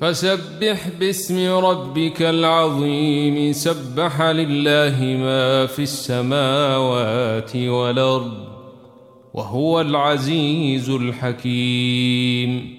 فسبح باسم ربك العظيم سبح لله ما في السماوات والأرض وهو العزيز الحكيم.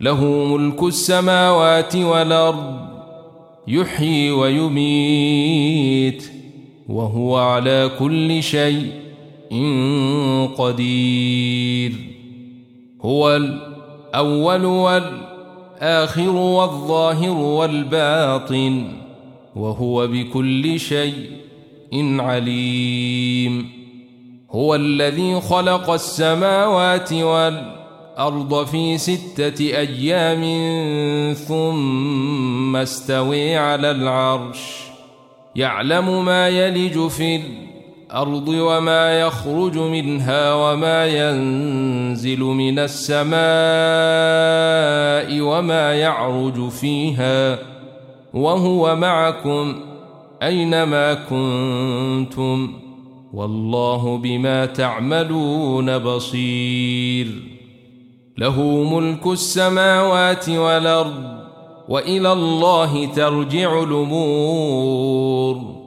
له ملك السماوات والأرض يحيي ويميت وهو على كل شيء قدير. هو الأول والآخر والظاهر والباطن وهو بكل شيء عليم. هو الذي خلق السماوات والأرض في ستة أيام ثم استوي على العرش يعلم ما يلج في الأرض وما يخرج منها وما ينزل من السماء وما يعرج فيها وهو معكم أينما كنتم والله بما تعملون بصير له ملك السماوات والأرض وإلى الله ترجع الأمور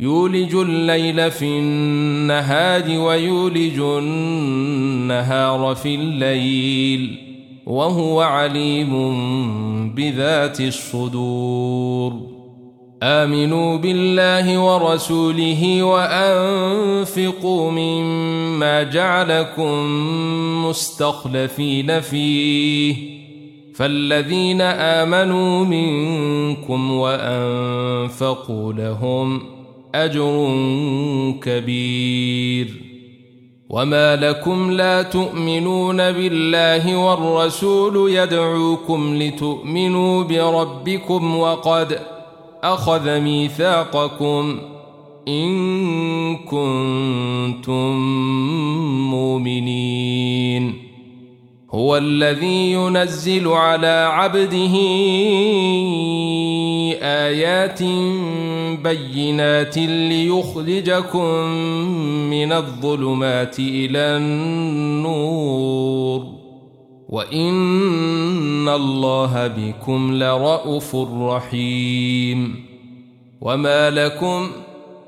يولج الليل في النهار ويولج النهار في الليل وهو عليم بذات الصدور. آمنوا بالله ورسوله وأنفقوا مما جعلكم مستخلفين فيه. فالذين آمنوا منكم وأنفقوا لهم أجر كبير. وما لكم لا تؤمنون بالله والرسول يدعوكم لتؤمنوا بربكم وقد أخذ ميثاقكم إن كنتم مؤمنين. هو الذي ينزل على عبده آيات بينات ليخرجكم من الظلمات إلى النور. وإن الله بكم لرءوف رحيم. وما لكم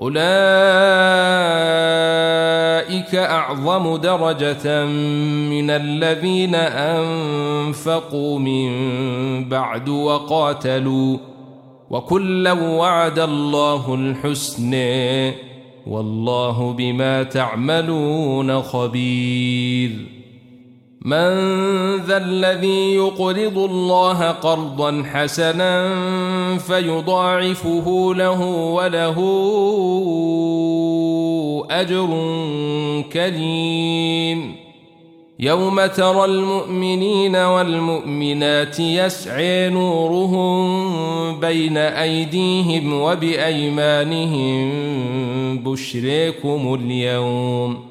أولئك أعظم درجة من الذين أنفقوا من بعد وقاتلوا وكلا وعد الله الحسن والله بما تعملون خبير من ذا الذي يقرض الله قرضا حسنا فيضاعفه له وله أجر كريم. يوم ترى المؤمنين والمؤمنات يسعي نورهم بين أيديهم وبأيمانهم بشريكم اليوم.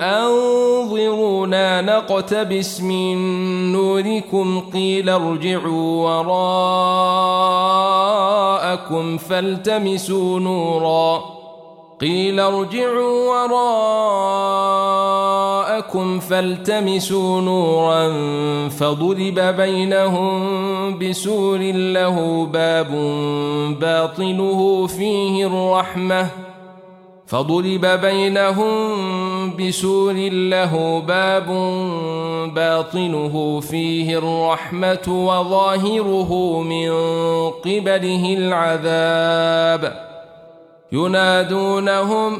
أنظرونا نقتبس من نوركم قيل ارجعوا وراءكم فالتمسوا نوراً. قيل ارجعوا وراءكم فالتمسوا نورا فضرب بينهم بسور له باب باطنه فيه الرحمة. فضرب بينهم بسور له باب باطنه فيه الرحمة وظاهره من قبله العذاب. ينادونهم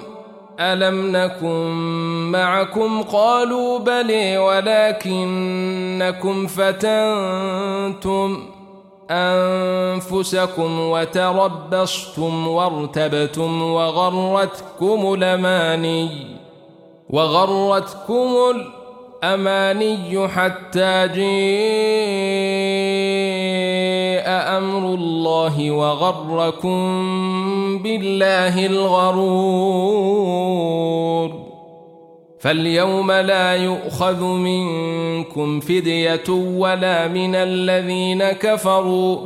ألم نكن معكم؟ قالوا بلي ولكنكم فتنتم. أنفسكم وتربصتم وارتبتم وغرتكم الأماني وغرتكم الأماني حتى جاء أمر الله وغركم بالله الغرور. فاليوم لا يؤخذ منكم فدية ولا من الذين كفروا.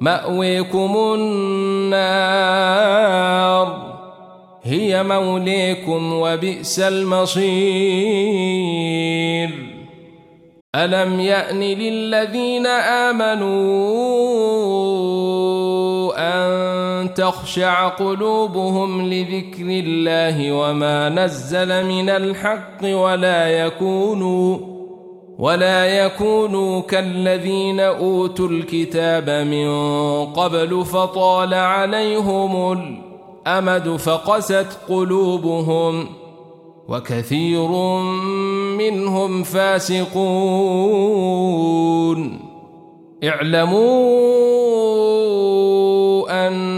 مأويكم النار. هي موليكم وبئس المصير. ألم يأن للذين آمنوا تخشع قلوبهم لذكر الله وما نزل من الحق ولا يكونوا ولا يكونوا كالذين أوتوا الكتاب من قبل فطال عليهم الأمد فقست قلوبهم وكثير منهم فاسقون. اعلموا أن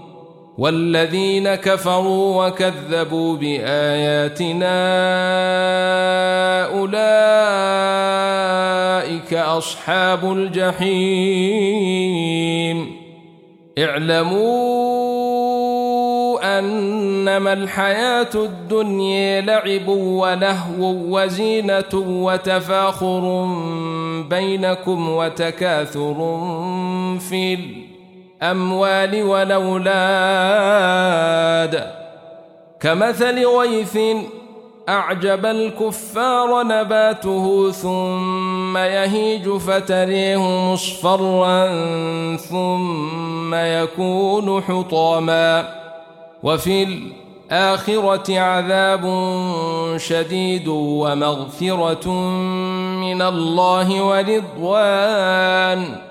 والذين كفروا وكذبوا بآياتنا أولئك أصحاب الجحيم. اعلموا أنما الحياة الدنيا لعب ولهو وزينة وتفاخر بينكم وتكاثر في الأموال والأولاد. كمثل غيث أعجب الكفار نباته ثم يهيج فتريه مصفرا ثم يكون حطاما. وفي الآخرة عذاب شديد ومغفرة من الله ورضوان.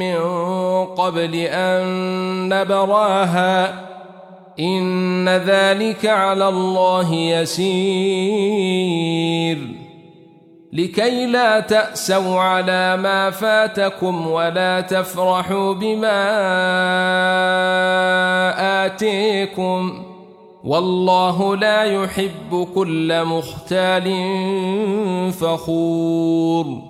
من قبل أن نبراها إن ذلك على الله يسير. لكي لا تأسوا على ما فاتكم ولا تفرحوا بما آتيكم. والله لا يحب كل مختال فخور.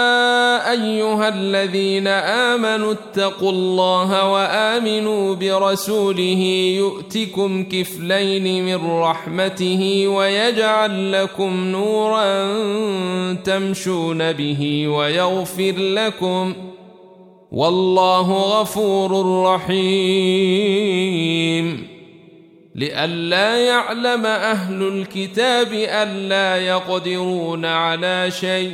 أيها الذين آمنوا اتقوا الله وآمنوا برسوله يؤتكم كفلين من رحمته ويجعل لكم نورا تمشون به ويغفر لكم والله غفور رحيم لئلا يعلم أهل الكتاب الا يقدرون على شيء